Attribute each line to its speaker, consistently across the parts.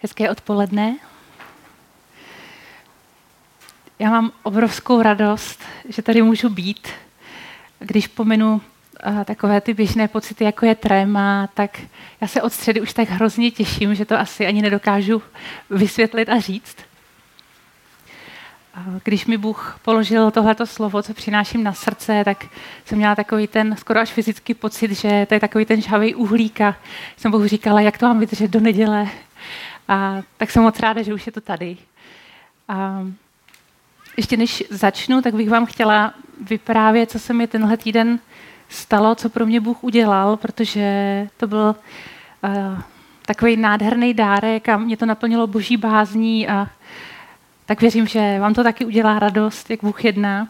Speaker 1: Hezké odpoledne. Já mám obrovskou radost, že tady můžu být. Když pominu uh, takové ty běžné pocity, jako je tréma, tak já se od středy už tak hrozně těším, že to asi ani nedokážu vysvětlit a říct. Když mi Bůh položil tohleto slovo, co přináším na srdce, tak jsem měla takový ten skoro až fyzický pocit, že to je takový ten žhavý uhlík a jsem Bohu říkala, jak to mám vydržet do neděle. A tak jsem moc ráda, že už je to tady. A ještě než začnu, tak bych vám chtěla vyprávět, co se mi tenhle týden stalo, co pro mě Bůh udělal, protože to byl uh, takový nádherný dárek a mě to naplnilo boží bázní a tak věřím, že vám to taky udělá radost, jak Bůh jedná.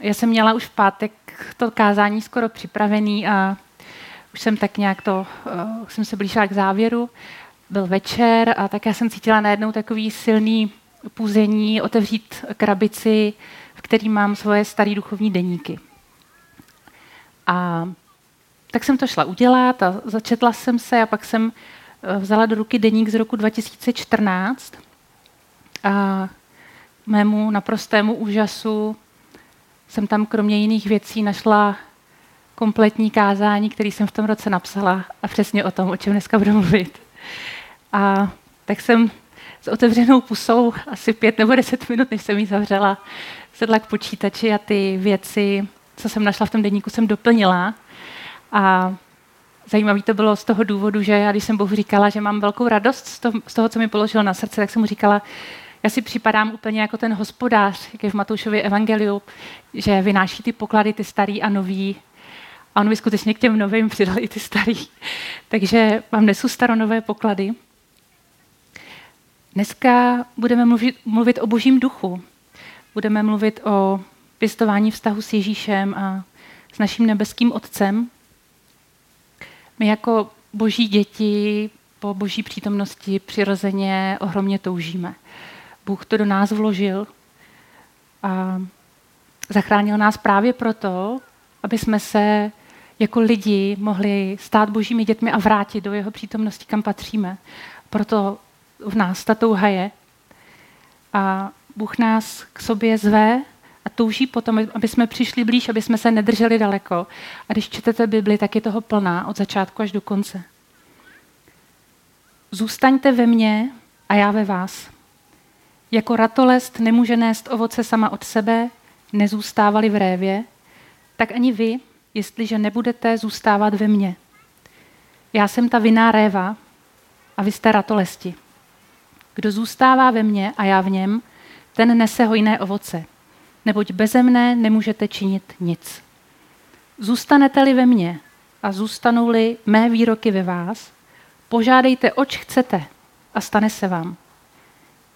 Speaker 1: Já jsem měla už v pátek to kázání skoro připravený a už jsem tak nějak to, uh, jsem se blížila k závěru. Byl večer a tak já jsem cítila najednou takový silný půzení otevřít krabici, v který mám svoje staré duchovní deníky. A tak jsem to šla udělat a začetla jsem se a pak jsem eh, vzala do ruky deník z roku 2014 a mému naprostému úžasu jsem tam kromě jiných věcí našla kompletní kázání, který jsem v tom roce napsala a přesně o tom, o čem dneska budu mluvit. A tak jsem s otevřenou pusou asi pět nebo deset minut, než jsem ji zavřela, sedla k počítači a ty věci, co jsem našla v tom denníku, jsem doplnila. A zajímavé to bylo z toho důvodu, že já, když jsem Bohu říkala, že mám velkou radost z toho, co mi položil na srdce, tak jsem mu říkala, já si připadám úplně jako ten hospodář, jak je v Matoušově evangeliu, že vynáší ty poklady, ty starý a nový. A on mi skutečně k těm novým přidal i ty starý. Takže vám nesu staronové poklady. Dneska budeme mluvit, mluvit o božím duchu. Budeme mluvit o pěstování vztahu s Ježíšem a s naším nebeským Otcem. My jako boží děti po boží přítomnosti přirozeně ohromně toužíme. Bůh to do nás vložil a zachránil nás právě proto, aby jsme se jako lidi mohli stát božími dětmi a vrátit do jeho přítomnosti, kam patříme. Proto v nás ta touha je. A Bůh nás k sobě zve a touží potom, aby jsme přišli blíž, aby jsme se nedrželi daleko. A když čtete Bibli, tak je toho plná od začátku až do konce. Zůstaňte ve mně a já ve vás. Jako ratolest nemůže nést ovoce sama od sebe, nezůstávali v révě, tak ani vy, jestliže nebudete zůstávat ve mně. Já jsem ta vinná réva a vy jste ratolesti. Kdo zůstává ve mně a já v něm, ten nese hojné ovoce, neboť beze mne nemůžete činit nic. Zůstanete-li ve mně a zůstanou-li mé výroky ve vás, požádejte, oč chcete a stane se vám.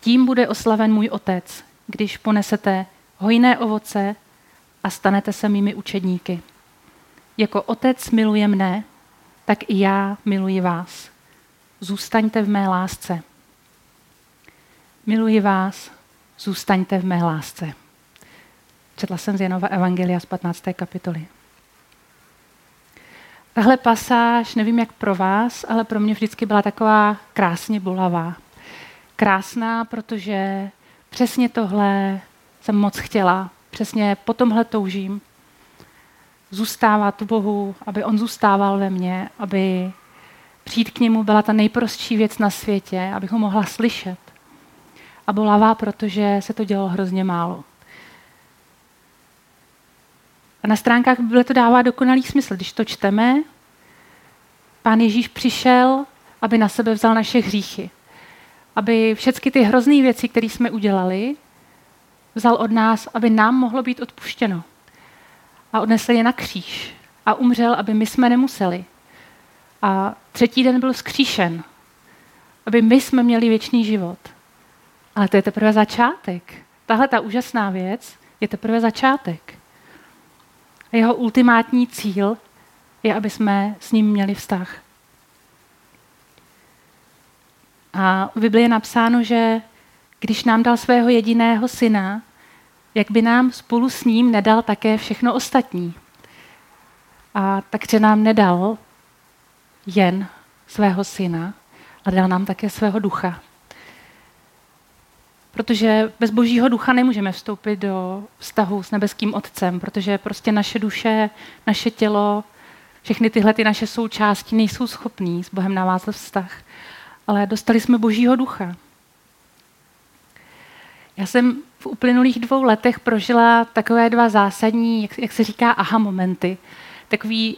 Speaker 1: Tím bude oslaven můj otec, když ponesete hojné ovoce a stanete se mými učedníky. Jako otec miluje mne, tak i já miluji vás. Zůstaňte v mé lásce. Miluji vás, zůstaňte v mé lásce. Četla jsem z Janova Evangelia z 15. kapitoly. Tahle pasáž, nevím jak pro vás, ale pro mě vždycky byla taková krásně bolavá. Krásná, protože přesně tohle jsem moc chtěla. Přesně po tomhle toužím. Zůstávat Bohu, aby On zůstával ve mně, aby přijít k němu byla ta nejprostší věc na světě, abych ho mohla slyšet a bolavá, protože se to dělo hrozně málo. A na stránkách Bible to dává dokonalý smysl. Když to čteme, pán Ježíš přišel, aby na sebe vzal naše hříchy. Aby všechny ty hrozné věci, které jsme udělali, vzal od nás, aby nám mohlo být odpuštěno. A odnesl je na kříž. A umřel, aby my jsme nemuseli. A třetí den byl skříšen, aby my jsme měli věčný život. Ale to je teprve začátek. Tahle ta úžasná věc je teprve začátek. Jeho ultimátní cíl je, aby jsme s ním měli vztah. A v Biblii je napsáno, že když nám dal svého jediného syna, jak by nám spolu s ním nedal také všechno ostatní. A takže nám nedal jen svého syna, a dal nám také svého ducha. Protože bez božího ducha nemůžeme vstoupit do vztahu s nebeským otcem, protože prostě naše duše, naše tělo, všechny tyhle ty naše součásti nejsou schopní s Bohem navázat vztah. Ale dostali jsme božího ducha. Já jsem v uplynulých dvou letech prožila takové dva zásadní, jak, jak se říká, aha momenty. Takový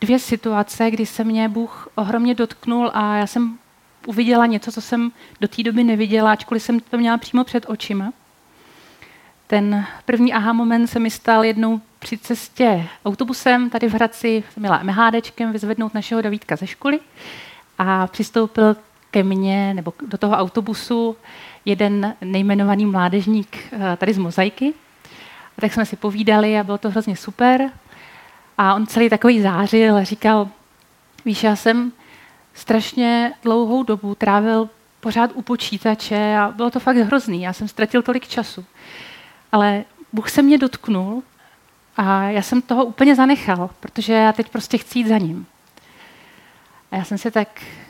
Speaker 1: dvě situace, kdy se mě Bůh ohromně dotknul a já jsem uviděla něco, co jsem do té doby neviděla, ačkoliv jsem to měla přímo před očima. Ten první aha moment se mi stal jednou při cestě autobusem tady v Hradci, jsem měla MHDčkem vyzvednout našeho Davídka ze školy a přistoupil ke mně nebo do toho autobusu jeden nejmenovaný mládežník eh, tady z Mozaiky. A tak jsme si povídali a bylo to hrozně super. A on celý takový zářil a říkal, víš, já jsem strašně dlouhou dobu trávil pořád u počítače a bylo to fakt hrozný. Já jsem ztratil tolik času. Ale Bůh se mě dotknul a já jsem toho úplně zanechal, protože já teď prostě chci jít za ním. A já jsem se tak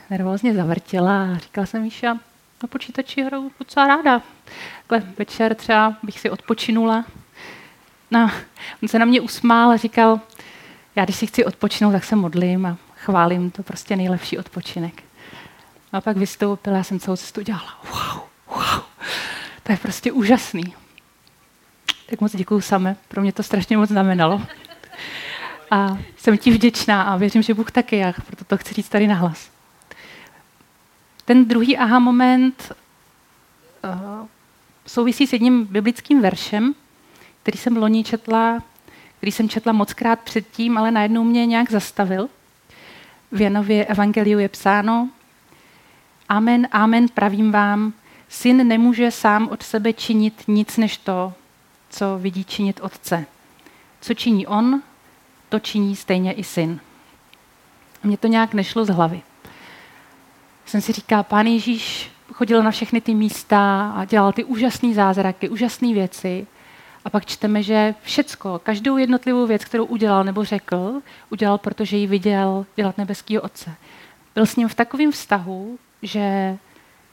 Speaker 1: nervózně zavrtila a říkala jsem, Míša, na počítači hraju docela ráda. Takhle večer třeba bych si odpočinula. No, on se na mě usmál a říkal, já když si chci odpočinout, tak se modlím a chválím, to prostě nejlepší odpočinek. A pak vystoupila, já jsem celou cestu dělala, wow, wow, to je prostě úžasný. Tak moc děkuju same, pro mě to strašně moc znamenalo. A jsem ti vděčná a věřím, že Bůh taky, já proto to chci říct tady nahlas. Ten druhý aha moment uh, souvisí s jedním biblickým veršem, který jsem loni četla, který jsem četla moc krát předtím, ale najednou mě nějak zastavil. V Janově evangeliu je psáno, Amen, amen, pravím vám, syn nemůže sám od sebe činit nic než to, co vidí činit otce. Co činí on, to činí stejně i syn. Mně to nějak nešlo z hlavy. Jsem si říkal, pán Ježíš chodil na všechny ty místa a dělal ty úžasné zázraky, úžasné věci. A pak čteme, že všecko, každou jednotlivou věc, kterou udělal nebo řekl, udělal, protože ji viděl dělat nebeskýho otce. Byl s ním v takovém vztahu, že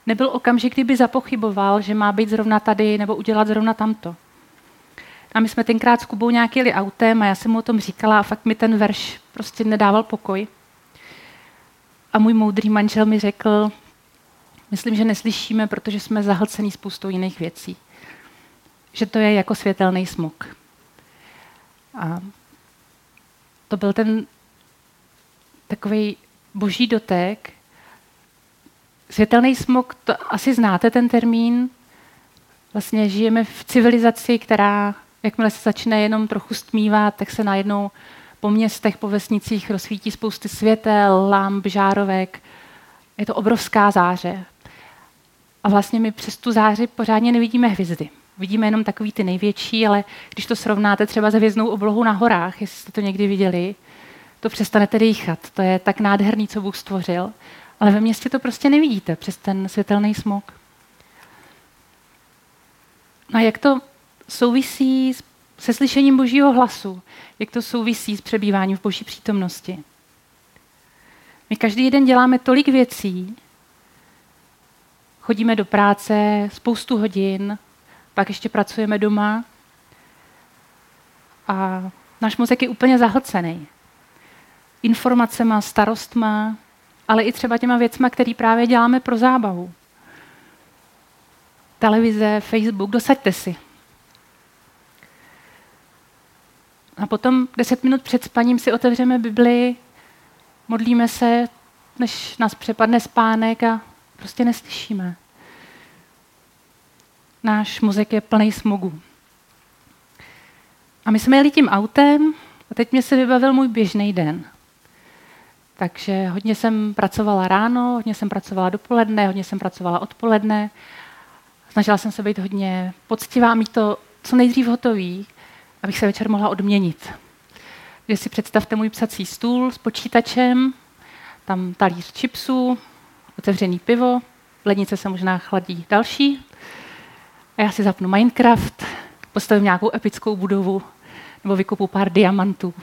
Speaker 1: nebyl okamžik, kdyby zapochyboval, že má být zrovna tady nebo udělat zrovna tamto. A my jsme tenkrát s Kubou nějak jeli autem a já jsem mu o tom říkala a fakt mi ten verš prostě nedával pokoj. A můj moudrý manžel mi řekl, myslím, že neslyšíme, protože jsme zahlcený spoustou jiných věcí. Že to je jako světelný smog. A to byl ten takový boží dotek. Světelný smog, to asi znáte ten termín. Vlastně žijeme v civilizaci, která jakmile se začne jenom trochu stmívat, tak se najednou po městech, po vesnicích rozsvítí spousty světel, lamp, žárovek. Je to obrovská záře. A vlastně my přes tu záři pořádně nevidíme hvězdy. Vidíme jenom takový ty největší, ale když to srovnáte třeba s hvězdnou oblohou na horách, jestli jste to někdy viděli, to přestanete dýchat. To je tak nádherný, co Bůh stvořil. Ale ve městě to prostě nevidíte přes ten světelný smog. No a jak to souvisí se slyšením božího hlasu, jak to souvisí s přebýváním v boží přítomnosti. My každý den děláme tolik věcí, chodíme do práce spoustu hodin, pak ještě pracujeme doma a náš mozek je úplně zahlcený. Informacema, starostma, ale i třeba těma věcma, které právě děláme pro zábavu. Televize, Facebook, dosaďte si. A potom deset minut před spaním si otevřeme Bibli, modlíme se, než nás přepadne spánek a prostě neslyšíme. Náš mozek je plný smogu. A my jsme jeli tím autem a teď mě se vybavil můj běžný den. Takže hodně jsem pracovala ráno, hodně jsem pracovala dopoledne, hodně jsem pracovala odpoledne. Snažila jsem se být hodně poctivá, mít to co nejdřív hotový, abych se večer mohla odměnit. Že si představte můj psací stůl s počítačem, tam talíř chipsů, otevřený pivo, v lednice se možná chladí další. A já si zapnu Minecraft, postavím nějakou epickou budovu nebo vykopu pár diamantů.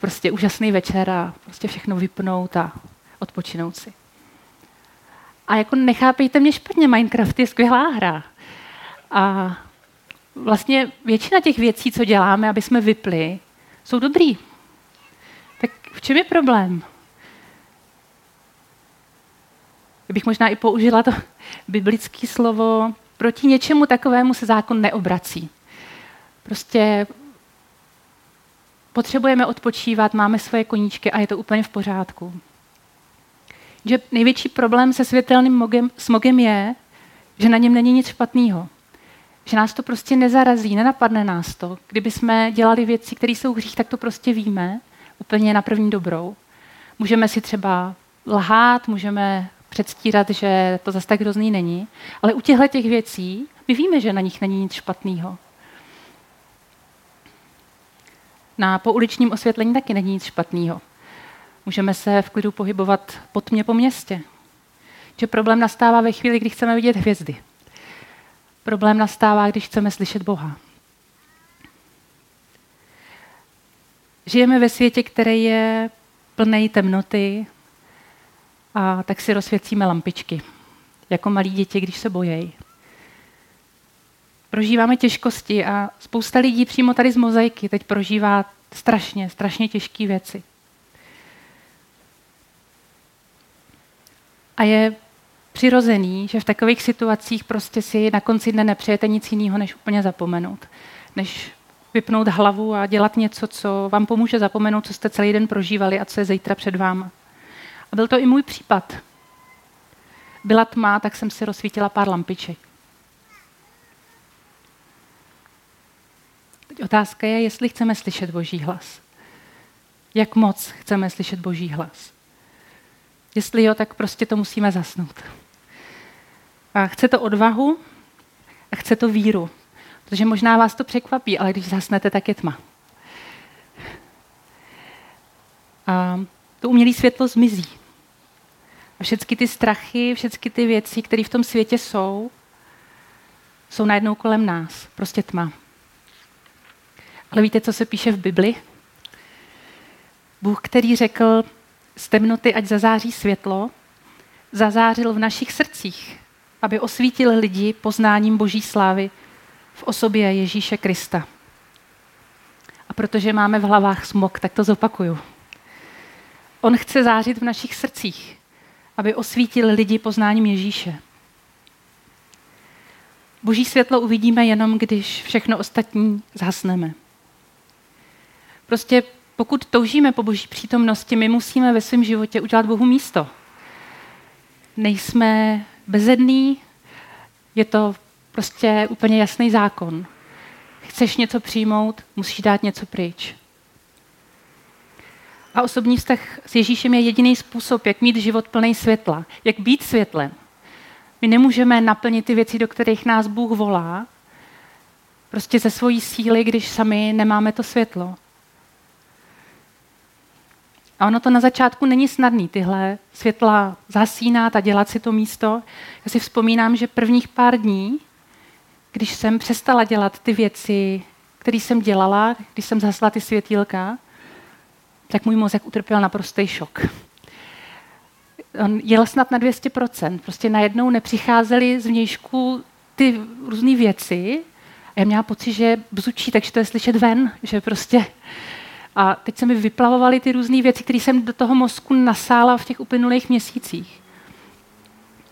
Speaker 1: Prostě úžasný večer a prostě všechno vypnout a odpočinout si. A jako nechápejte mě špatně, Minecraft je skvělá hra. A vlastně většina těch věcí, co děláme, aby jsme vypli, jsou dobrý. Tak v čem je problém? bych možná i použila to biblické slovo, proti něčemu takovému se zákon neobrací. Prostě potřebujeme odpočívat, máme svoje koníčky a je to úplně v pořádku. Že největší problém se světelným mogem, smogem je, že na něm není nic špatného. Že nás to prostě nezarazí, nenapadne nás to. Kdyby jsme dělali věci, které jsou hřích, tak to prostě víme, úplně na první dobrou. Můžeme si třeba lhát, můžeme předstírat, že to zase tak hrozný není, ale u těchto těch věcí my víme, že na nich není nic špatného. Na pouličním osvětlení taky není nic špatného. Můžeme se v klidu pohybovat po tmě po městě. Že problém nastává ve chvíli, kdy chceme vidět hvězdy. Problém nastává, když chceme slyšet Boha. Žijeme ve světě, který je plný temnoty a tak si rozsvěcíme lampičky, jako malí děti, když se bojejí. Prožíváme těžkosti a spousta lidí přímo tady z mozaiky teď prožívá strašně, strašně těžké věci. A je přirozený, že v takových situacích prostě si na konci dne nepřejete nic jiného, než úplně zapomenout. Než vypnout hlavu a dělat něco, co vám pomůže zapomenout, co jste celý den prožívali a co je zítra před váma. A byl to i můj případ. Byla tma, tak jsem si rozsvítila pár lampiček. Teď otázka je, jestli chceme slyšet Boží hlas. Jak moc chceme slyšet Boží hlas. Jestli jo, tak prostě to musíme zasnout. A chce to odvahu a chce to víru. Protože možná vás to překvapí, ale když zasnete, tak je tma. A to umělé světlo zmizí. A všechny ty strachy, všechny ty věci, které v tom světě jsou, jsou najednou kolem nás. Prostě tma. Ale víte, co se píše v Bibli? Bůh, který řekl, z temnoty ať zazáří světlo, zazářil v našich srdcích, aby osvítil lidi poznáním Boží slávy v osobě Ježíše Krista. A protože máme v hlavách smok, tak to zopakuju. On chce zářit v našich srdcích, aby osvítil lidi poznáním Ježíše. Boží světlo uvidíme jenom, když všechno ostatní zhasneme. Prostě pokud toužíme po boží přítomnosti, my musíme ve svém životě udělat Bohu místo. Nejsme bezední, je to prostě úplně jasný zákon. Chceš něco přijmout, musíš dát něco pryč. A osobní vztah s Ježíšem je jediný způsob, jak mít život plný světla, jak být světlem. My nemůžeme naplnit ty věci, do kterých nás Bůh volá, prostě ze svojí síly, když sami nemáme to světlo. A ono to na začátku není snadný, tyhle světla zasínat a dělat si to místo. Já si vzpomínám, že prvních pár dní, když jsem přestala dělat ty věci, které jsem dělala, když jsem zasla ty světílka, tak můj mozek utrpěl naprostý šok. On jel snad na 200%. Prostě najednou nepřicházely z vnějšku ty různé věci a já měla pocit, že bzučí, takže to je slyšet ven, že prostě a teď se mi vyplavovaly ty různé věci, které jsem do toho mozku nasála v těch uplynulých měsících.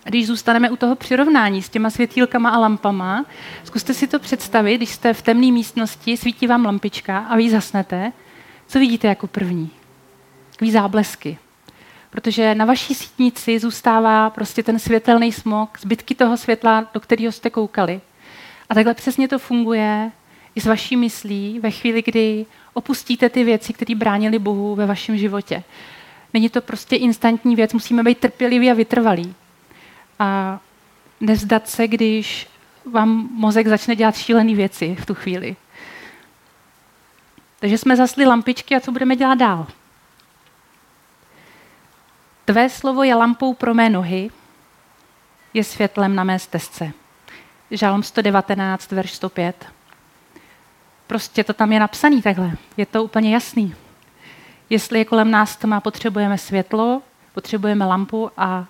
Speaker 1: A když zůstaneme u toho přirovnání s těma světýlkama a lampama, zkuste si to představit, když jste v temné místnosti, svítí vám lampička a vy zasnete, co vidíte jako první? Takový záblesky. Protože na vaší sítnici zůstává prostě ten světelný smog, zbytky toho světla, do kterého jste koukali. A takhle přesně to funguje i s vaší myslí ve chvíli, kdy opustíte ty věci, které bránily Bohu ve vašem životě. Není to prostě instantní věc, musíme být trpěliví a vytrvalí. A nevzdat se, když vám mozek začne dělat šílené věci v tu chvíli. Takže jsme zasli lampičky a co budeme dělat dál? Tvé slovo je lampou pro mé nohy, je světlem na mé stezce. Žálm 119, verš 105. Prostě to tam je napsaný takhle. Je to úplně jasný. Jestli je kolem nás tma, potřebujeme světlo, potřebujeme lampu a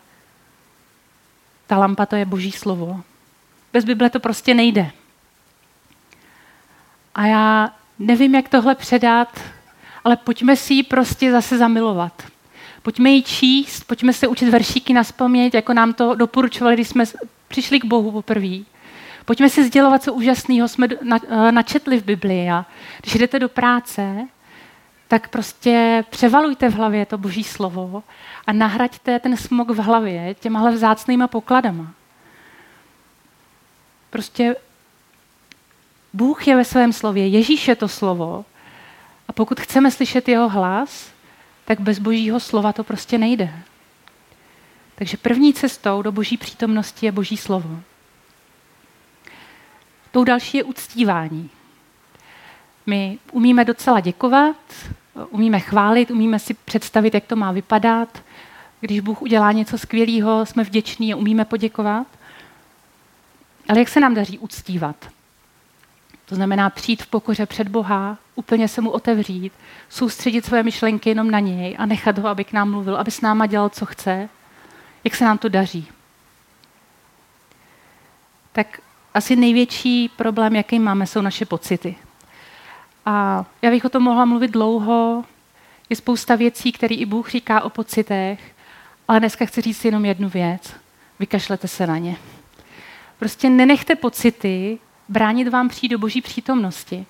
Speaker 1: ta lampa to je boží slovo. Bez Bible to prostě nejde. A já nevím, jak tohle předat, ale pojďme si ji prostě zase zamilovat. Pojďme ji číst, pojďme se učit veršíky na spaměť, jako nám to doporučovali, když jsme přišli k Bohu poprvé. Pojďme si sdělovat, co úžasného jsme eh, načetli v Biblii. A když jdete do práce, tak prostě převalujte v hlavě to boží slovo a nahraďte ten smog v hlavě těmahle vzácnýma pokladama. Prostě Bůh je ve svém slově, Ježíš je to slovo a pokud chceme slyšet jeho hlas, tak bez božího slova to prostě nejde. Takže první cestou do boží přítomnosti je boží slovo. Tou další je uctívání. My umíme docela děkovat, umíme chválit, umíme si představit, jak to má vypadat. Když Bůh udělá něco skvělého, jsme vděční a umíme poděkovat. Ale jak se nám daří uctívat? To znamená přijít v pokoře před Boha, úplně se mu otevřít, soustředit své myšlenky jenom na něj a nechat ho, aby k nám mluvil, aby s náma dělal, co chce. Jak se nám to daří? Tak asi největší problém, jaký máme, jsou naše pocity. A já bych o tom mohla mluvit dlouho. Je spousta věcí, které i Bůh říká o pocitech, ale dneska chci říct jenom jednu věc. Vykašlete se na ně. Prostě nenechte pocity bránit vám přijít do boží přítomnosti.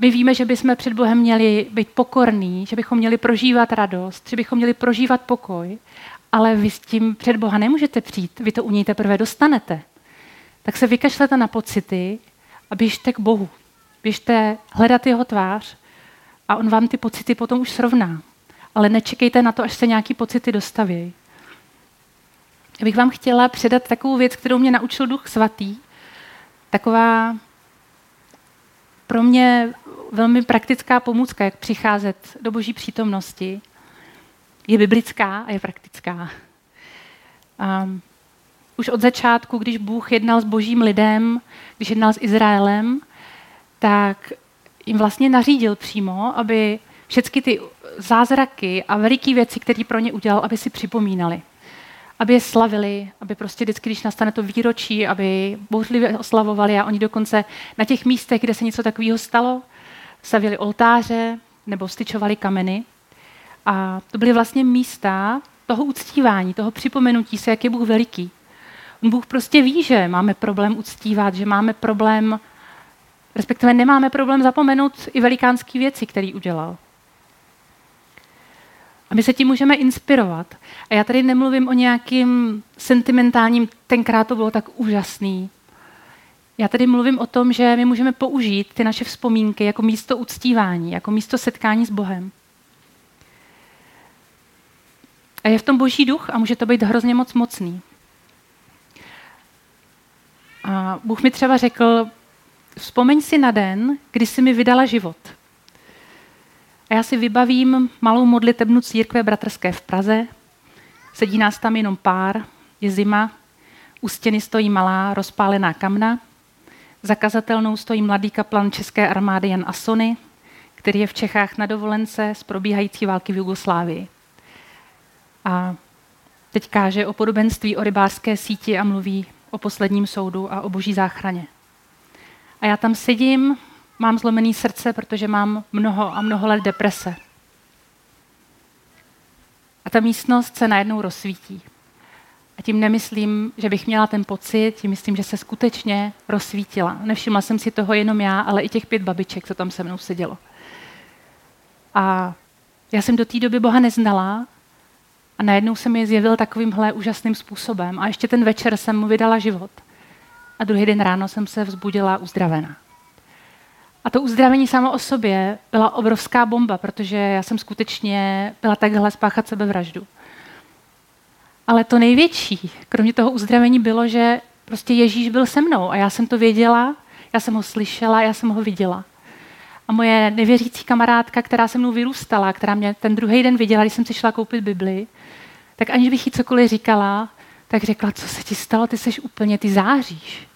Speaker 1: My víme, že bychom před Bohem měli být pokorní, že bychom měli prožívat radost, že bychom měli prožívat pokoj, ale vy s tím před Boha nemůžete přijít, vy to u něj teprve dostanete. Tak se vykašlete na pocity a běžte k Bohu. Běžte hledat jeho tvář a on vám ty pocity potom už srovná. Ale nečekejte na to, až se nějaký pocity dostaví. Já bych vám chtěla předat takovou věc, kterou mě naučil Duch Svatý. Taková pro mě velmi praktická pomůcka, jak přicházet do boží přítomnosti. Je biblická a je praktická. Um, už od začátku, když Bůh jednal s božím lidem, když jednal s Izraelem, tak jim vlastně nařídil přímo, aby všechny ty zázraky a veliké věci, které pro ně udělal, aby si připomínali. Aby je slavili, aby prostě vždycky, když nastane to výročí, aby bouřlivě oslavovali a oni dokonce na těch místech, kde se něco takového stalo, stavili oltáře nebo styčovali kameny. A to byly vlastně místa toho uctívání, toho připomenutí se, jak je Bůh veliký. Bůh prostě ví, že máme problém uctívat, že máme problém Respektive nemáme problém zapomenout i velikánské věci, které udělal. A my se tím můžeme inspirovat. A já tady nemluvím o nějakým sentimentálním, tenkrát to bylo tak úžasný. Já tady mluvím o tom, že my můžeme použít ty naše vzpomínky jako místo uctívání, jako místo setkání s Bohem. A je v tom boží duch a může to být hrozně moc mocný. A Bůh mi třeba řekl, Vzpomeň si na den, kdy jsi mi vydala život. A já si vybavím malou modlitebnu církve bratrské v Praze. Sedí nás tam jenom pár, je zima, u stěny stojí malá rozpálená kamna, za kazatelnou stojí mladý kaplan České armády Jan Asony, který je v Čechách na dovolence z probíhající války v Jugoslávii. A teď káže o podobenství o rybářské síti a mluví o posledním soudu a o boží záchraně. A já tam sedím, mám zlomený srdce, protože mám mnoho a mnoho let deprese. A ta místnost se najednou rozsvítí. A tím nemyslím, že bych měla ten pocit, tím myslím, že se skutečně rozsvítila. Nevšimla jsem si toho jenom já, ale i těch pět babiček, co tam se mnou sedělo. A já jsem do té doby Boha neznala a najednou se mi zjevil takovýmhle úžasným způsobem. A ještě ten večer jsem mu vydala život a druhý den ráno jsem se vzbudila uzdravená. A to uzdravení samo o sobě byla obrovská bomba, protože já jsem skutečně byla takhle spáchat sebevraždu. Ale to největší, kromě toho uzdravení, bylo, že prostě Ježíš byl se mnou a já jsem to věděla, já jsem ho slyšela, já jsem ho viděla. A moje nevěřící kamarádka, která se mnou vyrůstala, která mě ten druhý den viděla, když jsem si šla koupit Bibli, tak aniž bych jí cokoliv říkala, tak řekla, co se ti stalo, ty seš úplně, ty záříš.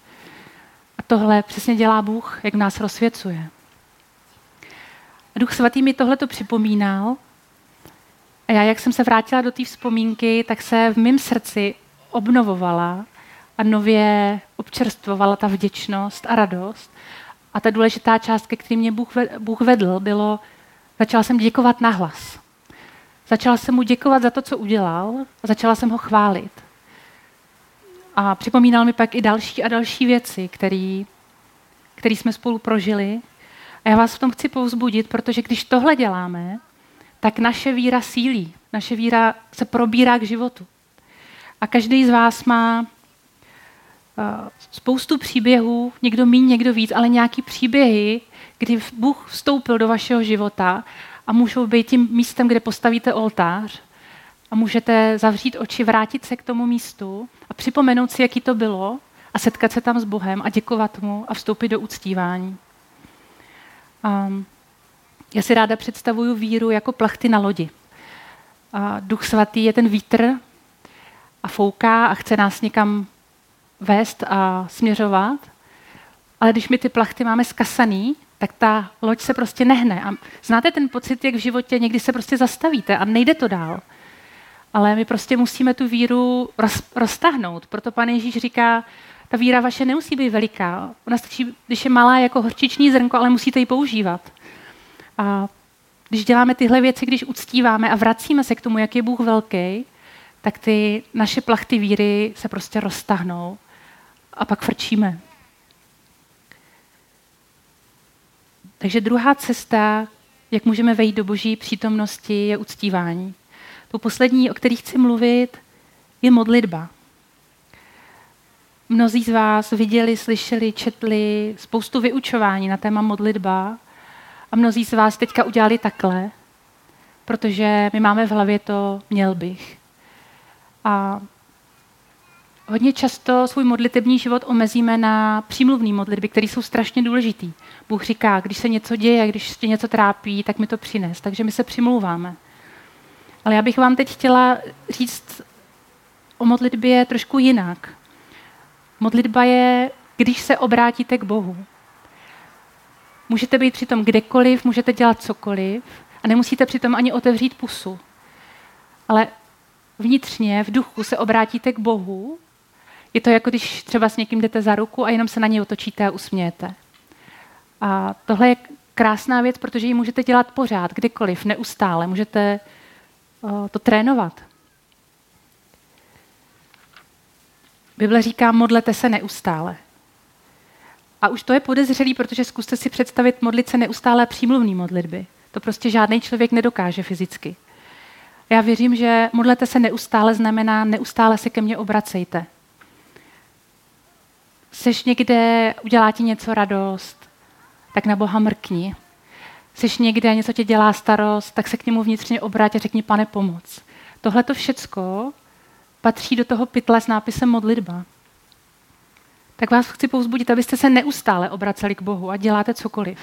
Speaker 1: A tohle přesně dělá Bůh, jak nás rozsvěcuje. Duch Svatý mi tohle to připomínal. A já, jak jsem se vrátila do té vzpomínky, tak se v mém srdci obnovovala a nově občerstvovala ta vděčnost a radost. A ta důležitá část, ke který mě Bůh vedl, bylo, začala jsem děkovat nahlas. Začala jsem mu děkovat za to, co udělal a začala jsem ho chválit. A připomínal mi pak i další a další věci, které jsme spolu prožili. A já vás v tom chci povzbudit, protože když tohle děláme, tak naše víra sílí. Naše víra se probírá k životu. A každý z vás má uh, spoustu příběhů, někdo míň, někdo víc, ale nějaký příběhy, kdy Bůh vstoupil do vašeho života a můžou být tím místem, kde postavíte oltář a můžete zavřít oči, vrátit se k tomu místu a připomenout si, jaký to bylo a setkat se tam s Bohem a děkovat mu a vstoupit do uctívání. Um, já si ráda představuju víru jako plachty na lodi. A Duch svatý je ten vítr a fouká a chce nás někam vést a směřovat. Ale když my ty plachty máme skasaný, tak ta loď se prostě nehne. A znáte ten pocit, jak v životě někdy se prostě zastavíte a nejde to dál. Ale my prostě musíme tu víru roz, roztahnout. Proto pan Ježíš říká, ta víra vaše nemusí být veliká. Ona stačí, když je malá jako horčiční zrnko, ale musíte ji používat. A když děláme tyhle věci, když uctíváme a vracíme se k tomu, jak je Bůh velký, tak ty naše plachty víry se prostě roztahnou a pak frčíme. Takže druhá cesta, jak můžeme vejít do boží přítomnosti, je uctívání. To poslední, o kterých chci mluvit, je modlitba. Mnozí z vás viděli, slyšeli, četli spoustu vyučování na téma modlitba a mnozí z vás teďka udělali takhle, protože my máme v hlavě to měl bych. A hodně často svůj modlitební život omezíme na přímluvné modlitby, které jsou strašně důležitý. Bůh říká, když se něco děje, když tě něco trápí, tak mi to přines. Takže my se přimlouváme. Ale já bych vám teď chtěla říct o modlitbě trošku jinak. Modlitba je, když se obrátíte k Bohu. Můžete být přitom kdekoliv, můžete dělat cokoliv a nemusíte přitom ani otevřít pusu. Ale vnitřně, v duchu se obrátíte k Bohu. Je to jako když třeba s někým jdete za ruku a jenom se na něj otočíte a usmějete. A tohle je krásná věc, protože ji můžete dělat pořád, kdykoliv, neustále. Můžete to trénovat. Bible říká, modlete se neustále. A už to je podezřelý, protože zkuste si představit modlit se neustále přímluvný modlitby. To prostě žádný člověk nedokáže fyzicky. Já věřím, že modlete se neustále znamená neustále se ke mně obracejte. Seš někde, udělá ti něco radost, tak na Boha mrkni. Seš někde, něco tě dělá starost, tak se k němu vnitřně obrať a řekni, pane, pomoc. Tohle to všecko patří do toho pytle s nápisem modlitba tak vás chci povzbudit, abyste se neustále obraceli k Bohu a děláte cokoliv.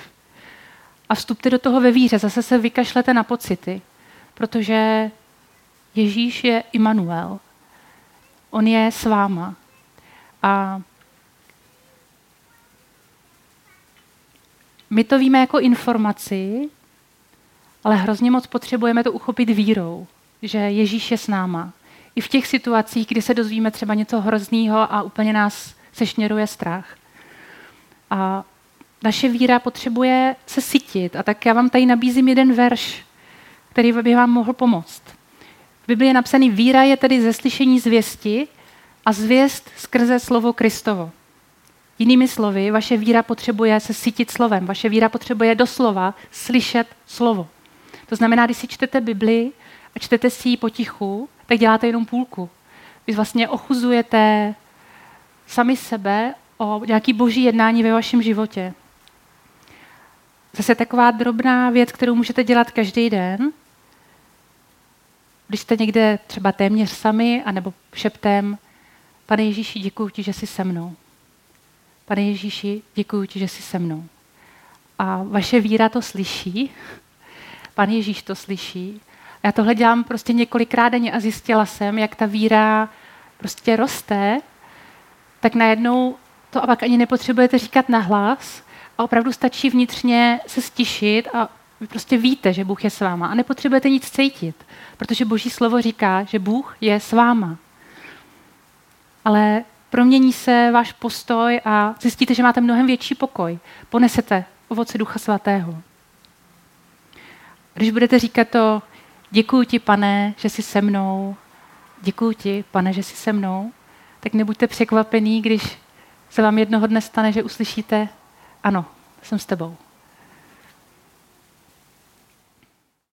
Speaker 1: A vstupte do toho ve víře, zase se vykašlete na pocity, protože Ježíš je Immanuel. On je s váma. A my to víme jako informaci, ale hrozně moc potřebujeme to uchopit vírou, že Ježíš je s náma. I v těch situacích, kdy se dozvíme třeba něco hrozného a úplně nás sešněruje strach. A naše víra potřebuje se sytit. A tak já vám tady nabízím jeden verš, který by vám mohl pomoct. V Biblii je napsaný, víra je tedy ze slyšení zvěsti a zvěst skrze slovo Kristovo. Jinými slovy, vaše víra potřebuje se sytit slovem. Vaše víra potřebuje doslova slyšet slovo. To znamená, když si čtete Bibli a čtete si ji potichu, tak děláte jenom půlku. Vy vlastně ochuzujete sami sebe o nějaký boží jednání ve vašem životě. Zase taková drobná věc, kterou můžete dělat každý den, když jste někde třeba téměř sami, anebo šeptem, pane Ježíši, děkuji ti, že jsi se mnou. Pane Ježíši, děkuji ti, že jsi se mnou. A vaše víra to slyší, pan Ježíš to slyší. Já tohle dělám prostě několikrát denně a zjistila jsem, jak ta víra prostě roste tak najednou to a pak ani nepotřebujete říkat nahlas a opravdu stačí vnitřně se stišit a vy prostě víte, že Bůh je s váma a nepotřebujete nic cítit, protože Boží slovo říká, že Bůh je s váma. ale promění se váš postoj a zjistíte, že máte mnohem větší pokoj. Ponesete ovoce Ducha Svatého. Když budete říkat to, děkuji ti, pane, že jsi se mnou, děkuji ti, pane, že jsi se mnou, tak nebuďte překvapený, když se vám jednoho dne stane, že uslyšíte, ano, jsem s tebou.